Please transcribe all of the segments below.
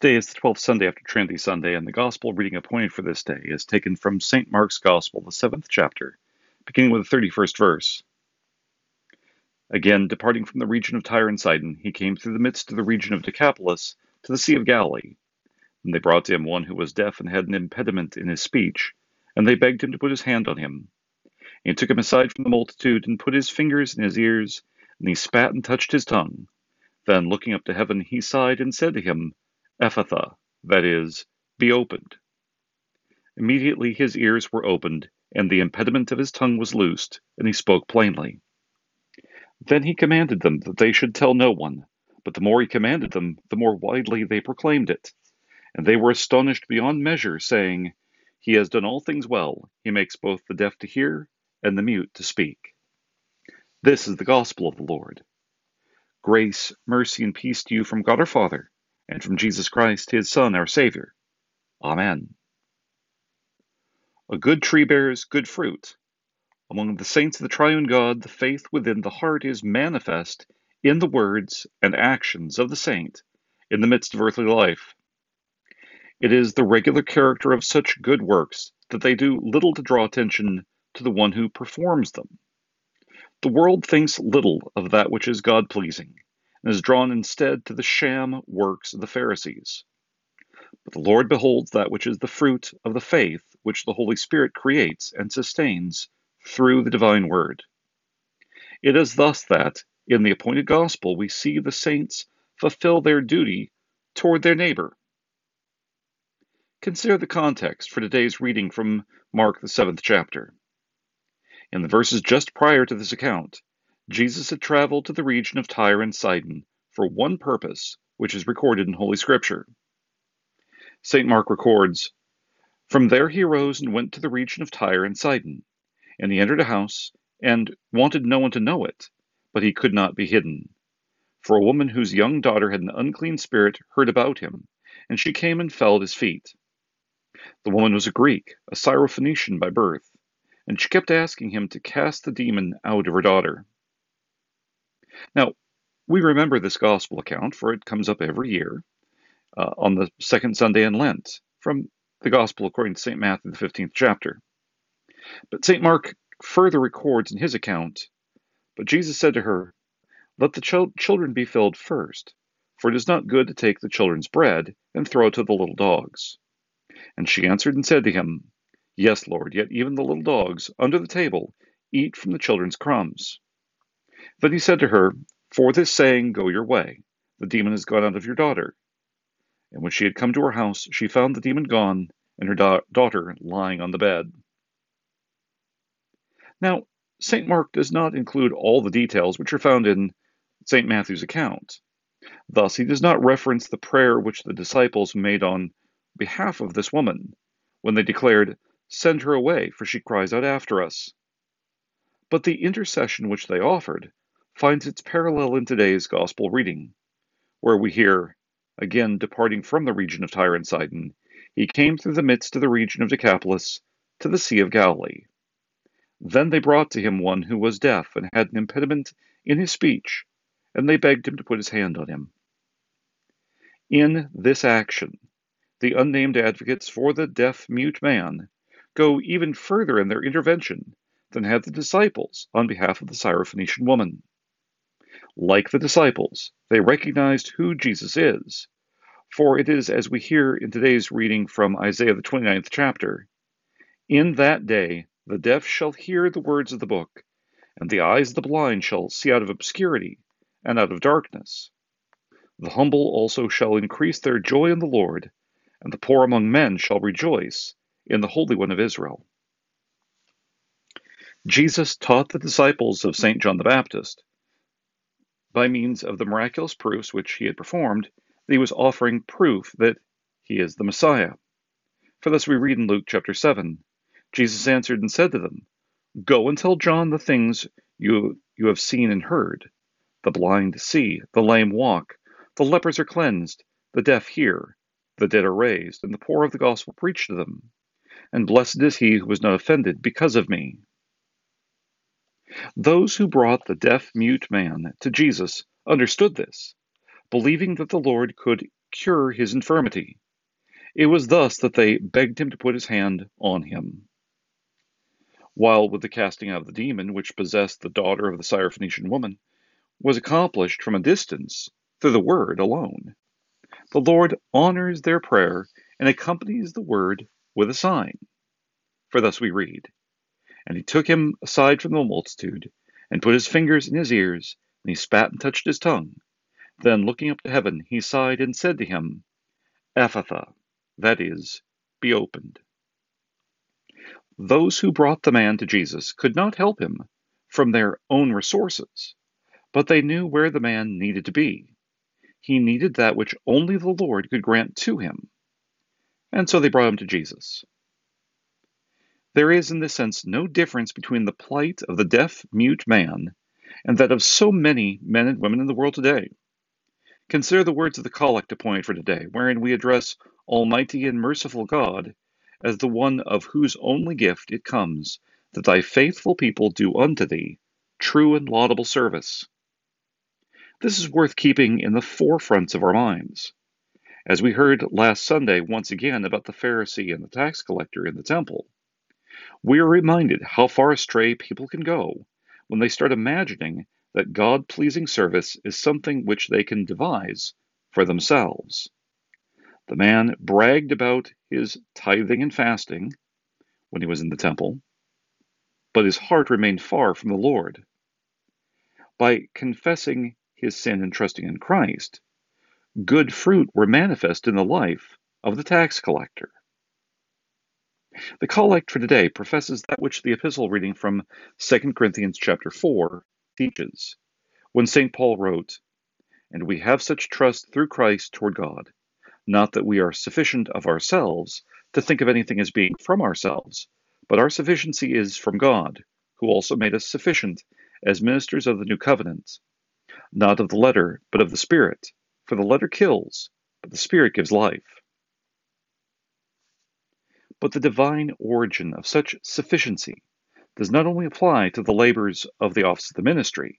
Today is the 12th Sunday after Trinity Sunday, and the Gospel reading appointed for this day is taken from St. Mark's Gospel, the seventh chapter, beginning with the 31st verse. Again, departing from the region of Tyre and Sidon, he came through the midst of the region of Decapolis to the Sea of Galilee. And they brought to him one who was deaf and had an impediment in his speech, and they begged him to put his hand on him. And he took him aside from the multitude, and put his fingers in his ears, and he spat and touched his tongue. Then, looking up to heaven, he sighed and said to him, Ephphatha, that is, be opened. Immediately his ears were opened, and the impediment of his tongue was loosed, and he spoke plainly. Then he commanded them that they should tell no one, but the more he commanded them, the more widely they proclaimed it. And they were astonished beyond measure, saying, He has done all things well. He makes both the deaf to hear and the mute to speak. This is the gospel of the Lord. Grace, mercy, and peace to you from God our Father and from Jesus Christ, his Son, our Savior. Amen. A good tree bears good fruit. Among the saints of the triune God, the faith within the heart is manifest in the words and actions of the saint in the midst of earthly life. It is the regular character of such good works that they do little to draw attention to the one who performs them. The world thinks little of that which is God pleasing and is drawn instead to the sham works of the Pharisees. But the Lord beholds that which is the fruit of the faith which the Holy Spirit creates and sustains through the divine word. It is thus that, in the appointed gospel, we see the saints fulfill their duty toward their neighbor. Consider the context for today's reading from Mark, the seventh chapter. In the verses just prior to this account, Jesus had traveled to the region of Tyre and Sidon for one purpose, which is recorded in Holy Scripture. St. Mark records From there he arose and went to the region of Tyre and Sidon. And he entered a house, and wanted no one to know it, but he could not be hidden. For a woman whose young daughter had an unclean spirit heard about him, and she came and fell at his feet. The woman was a Greek, a Syrophoenician by birth, and she kept asking him to cast the demon out of her daughter. Now, we remember this gospel account, for it comes up every year uh, on the second Sunday in Lent from the gospel according to St. Matthew, the 15th chapter. But St. Mark further records in his account But Jesus said to her, Let the ch- children be filled first, for it is not good to take the children's bread and throw it to the little dogs. And she answered and said to him, Yes, Lord, yet even the little dogs under the table eat from the children's crumbs. Then he said to her, For this saying, go your way. The demon has gone out of your daughter. And when she had come to her house, she found the demon gone, and her da- daughter lying on the bed. Now, St. Mark does not include all the details which are found in St. Matthew's account. Thus, he does not reference the prayer which the disciples made on behalf of this woman when they declared, Send her away, for she cries out after us. But the intercession which they offered finds its parallel in today's Gospel reading, where we hear, again departing from the region of Tyre and Sidon, he came through the midst of the region of Decapolis to the Sea of Galilee. Then they brought to him one who was deaf and had an impediment in his speech, and they begged him to put his hand on him. In this action, the unnamed advocates for the deaf mute man go even further in their intervention than had the disciples on behalf of the Syrophoenician woman. Like the disciples, they recognized who Jesus is. For it is as we hear in today's reading from Isaiah, the 29th chapter In that day the deaf shall hear the words of the book, and the eyes of the blind shall see out of obscurity and out of darkness. The humble also shall increase their joy in the Lord, and the poor among men shall rejoice in the Holy One of Israel. Jesus taught the disciples of St. John the Baptist by means of the miraculous proofs which he had performed, he was offering proof that he is the Messiah. For this we read in Luke chapter 7 Jesus answered and said to them, Go and tell John the things you, you have seen and heard. The blind see, the lame walk, the lepers are cleansed, the deaf hear, the dead are raised, and the poor of the gospel preached to them. And blessed is he who was not offended because of me. Those who brought the deaf mute man to Jesus understood this, believing that the Lord could cure his infirmity. It was thus that they begged him to put his hand on him. While with the casting out of the demon which possessed the daughter of the Syrophoenician woman was accomplished from a distance through the word alone, the Lord honors their prayer and accompanies the word with a sign. For thus we read And he took him aside from the multitude, and put his fingers in his ears, and he spat and touched his tongue. Then looking up to heaven, he sighed and said to him, Ephphatha, that is, be opened. Those who brought the man to Jesus could not help him from their own resources, but they knew where the man needed to be. He needed that which only the Lord could grant to him. And so they brought him to Jesus. There is, in this sense, no difference between the plight of the deaf, mute man and that of so many men and women in the world today. Consider the words of the collect appointed for today, wherein we address Almighty and merciful God as the one of whose only gift it comes that thy faithful people do unto thee true and laudable service. This is worth keeping in the forefronts of our minds. As we heard last Sunday once again about the Pharisee and the tax collector in the temple, we are reminded how far astray people can go when they start imagining that God pleasing service is something which they can devise for themselves. The man bragged about his tithing and fasting when he was in the temple, but his heart remained far from the Lord. By confessing his sin and trusting in Christ, good fruit were manifest in the life of the tax collector. The collect for today professes that which the epistle reading from 2 Corinthians chapter 4 teaches, when St. Paul wrote, And we have such trust through Christ toward God, not that we are sufficient of ourselves to think of anything as being from ourselves, but our sufficiency is from God, who also made us sufficient as ministers of the new covenant, not of the letter, but of the Spirit, for the letter kills, but the Spirit gives life. But the divine origin of such sufficiency does not only apply to the labors of the office of the ministry,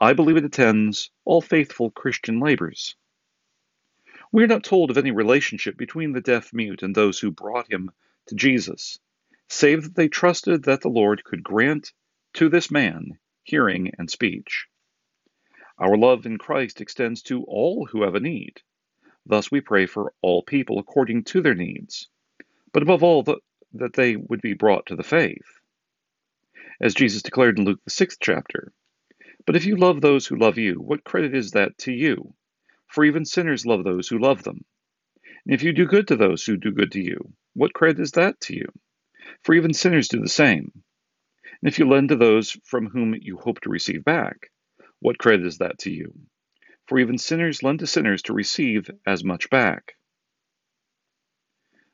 I believe it attends all faithful Christian labors. We are not told of any relationship between the deaf mute and those who brought him to Jesus, save that they trusted that the Lord could grant to this man hearing and speech. Our love in Christ extends to all who have a need. Thus we pray for all people according to their needs but above all, the, that they would be brought to the faith. As Jesus declared in Luke, the sixth chapter But if you love those who love you, what credit is that to you? For even sinners love those who love them. And if you do good to those who do good to you, what credit is that to you? For even sinners do the same. And if you lend to those from whom you hope to receive back, what credit is that to you? For even sinners lend to sinners to receive as much back.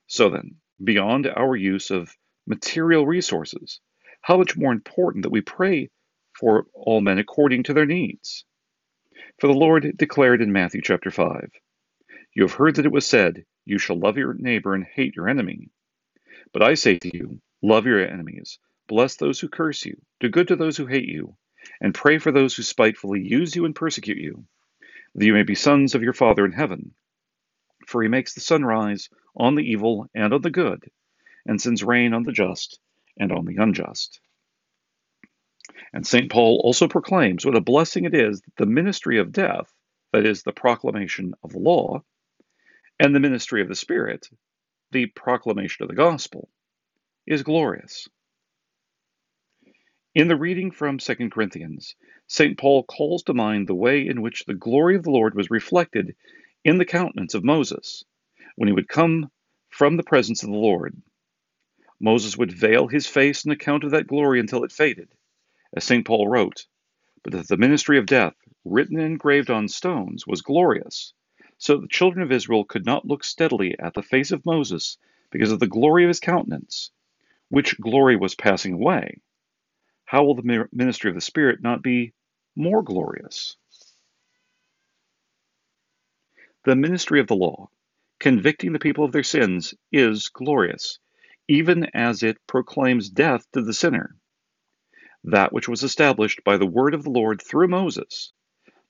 So then, beyond our use of material resources, how much more important that we pray for all men according to their needs. For the Lord declared in Matthew chapter 5, You have heard that it was said, You shall love your neighbor and hate your enemy. But I say to you, love your enemies, bless those who curse you, do good to those who hate you, and pray for those who spitefully use you and persecute you, that you may be sons of your Father in heaven. For he makes the sun rise on the evil and on the good, and sends rain on the just and on the unjust. And St. Paul also proclaims what a blessing it is that the ministry of death, that is, the proclamation of the law, and the ministry of the Spirit, the proclamation of the gospel, is glorious. In the reading from 2 Corinthians, St. Paul calls to mind the way in which the glory of the Lord was reflected in the countenance of Moses when he would come from the presence of the Lord. Moses would veil his face on account of that glory until it faded, as St. Paul wrote, but that the ministry of death, written and engraved on stones, was glorious, so that the children of Israel could not look steadily at the face of Moses because of the glory of his countenance, which glory was passing away. How will the ministry of the Spirit not be more glorious? The ministry of the law convicting the people of their sins is glorious, even as it proclaims death to the sinner. That which was established by the word of the Lord through Moses,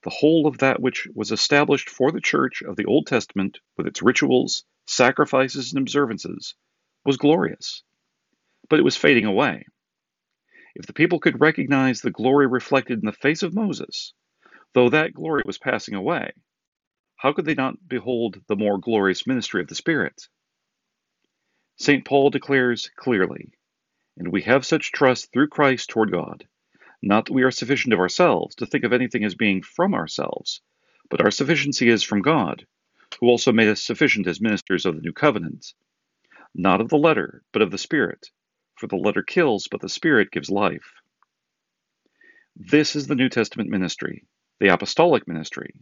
the whole of that which was established for the church of the Old Testament, with its rituals, sacrifices, and observances, was glorious. But it was fading away. If the people could recognize the glory reflected in the face of Moses, though that glory was passing away, how could they not behold the more glorious ministry of the Spirit? St. Paul declares clearly, and we have such trust through Christ toward God not that we are sufficient of ourselves to think of anything as being from ourselves, but our sufficiency is from God, who also made us sufficient as ministers of the new covenant. Not of the letter, but of the Spirit, for the letter kills, but the Spirit gives life. This is the New Testament ministry, the apostolic ministry,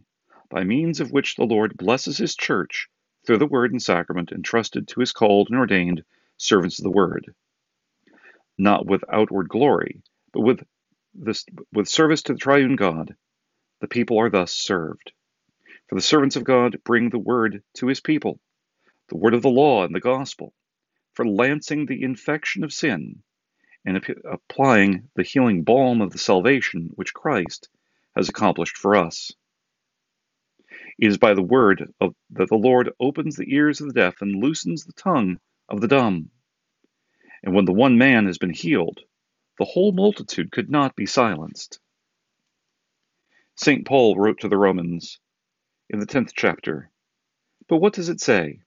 by means of which the Lord blesses his church through the word and sacrament entrusted to his called and ordained servants of the word. Not with outward glory, but with this, with service to the triune God, the people are thus served. For the servants of God bring the word to his people, the word of the law and the gospel, for lancing the infection of sin and applying the healing balm of the salvation which Christ has accomplished for us. It is by the word of, that the Lord opens the ears of the deaf and loosens the tongue of the dumb. And when the one man has been healed, the whole multitude could not be silenced. St. Paul wrote to the Romans in the 10th chapter But what does it say?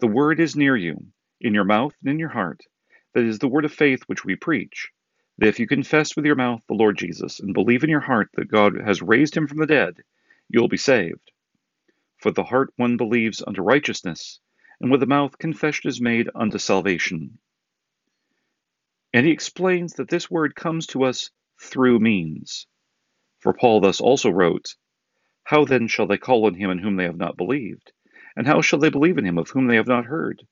The word is near you, in your mouth and in your heart. That is the word of faith which we preach. That if you confess with your mouth the Lord Jesus and believe in your heart that God has raised him from the dead, you will be saved. For the heart one believes unto righteousness, and with the mouth confession is made unto salvation. And he explains that this word comes to us through means. For Paul thus also wrote, How then shall they call on him in whom they have not believed? And how shall they believe in him of whom they have not heard?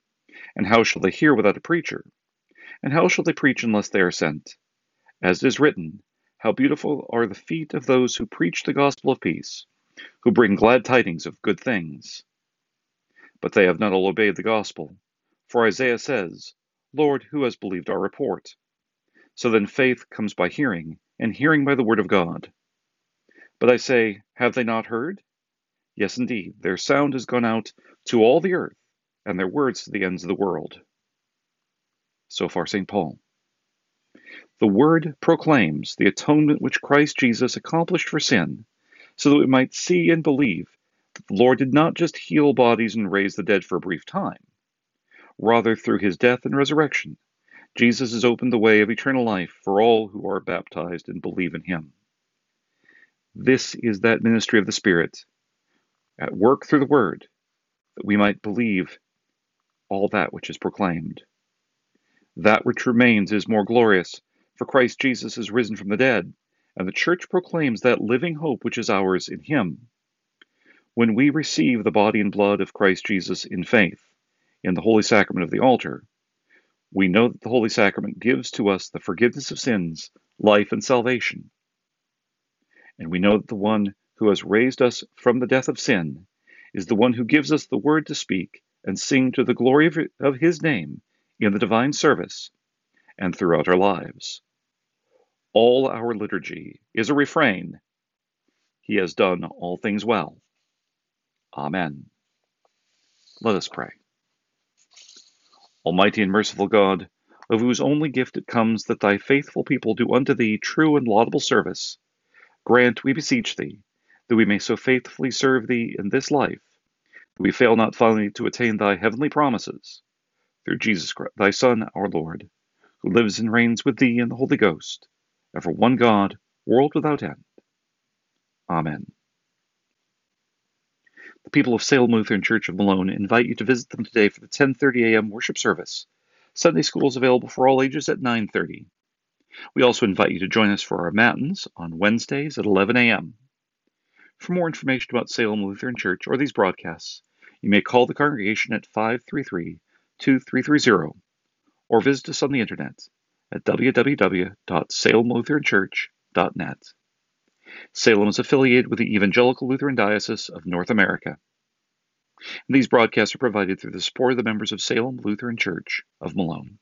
And how shall they hear without a preacher? And how shall they preach unless they are sent? As it is written, How beautiful are the feet of those who preach the gospel of peace, who bring glad tidings of good things. But they have not all obeyed the gospel. For Isaiah says, Lord, who has believed our report? So then faith comes by hearing, and hearing by the word of God. But I say, have they not heard? Yes, indeed, their sound has gone out to all the earth, and their words to the ends of the world. So far, St. Paul. The Word proclaims the atonement which Christ Jesus accomplished for sin, so that we might see and believe that the Lord did not just heal bodies and raise the dead for a brief time, Rather, through his death and resurrection, Jesus has opened the way of eternal life for all who are baptized and believe in him. This is that ministry of the Spirit, at work through the Word, that we might believe all that which is proclaimed. That which remains is more glorious, for Christ Jesus is risen from the dead, and the Church proclaims that living hope which is ours in Him. When we receive the body and blood of Christ Jesus in faith, in the Holy Sacrament of the altar, we know that the Holy Sacrament gives to us the forgiveness of sins, life, and salvation. And we know that the one who has raised us from the death of sin is the one who gives us the word to speak and sing to the glory of, his name in the divine service and throughout our lives. All our liturgy is a refrain He has done all things well. Amen. Let us pray. Almighty and merciful God, of whose only gift it comes that thy faithful people do unto thee true and laudable service, grant, we beseech thee, that we may so faithfully serve thee in this life, that we fail not finally to attain thy heavenly promises, through Jesus Christ, thy Son, our Lord, who lives and reigns with thee in the Holy Ghost, ever one God, world without end. Amen. The people of Salem Lutheran Church of Malone invite you to visit them today for the 10:30 a.m. worship service. Sunday school is available for all ages at 9:30. We also invite you to join us for our matins on Wednesdays at 11 a.m. For more information about Salem Lutheran Church or these broadcasts, you may call the congregation at 533 2330 or visit us on the internet at www.salemlutheranchurch.net. Salem is affiliated with the Evangelical Lutheran Diocese of North America. And these broadcasts are provided through the support of the members of Salem Lutheran Church of Malone.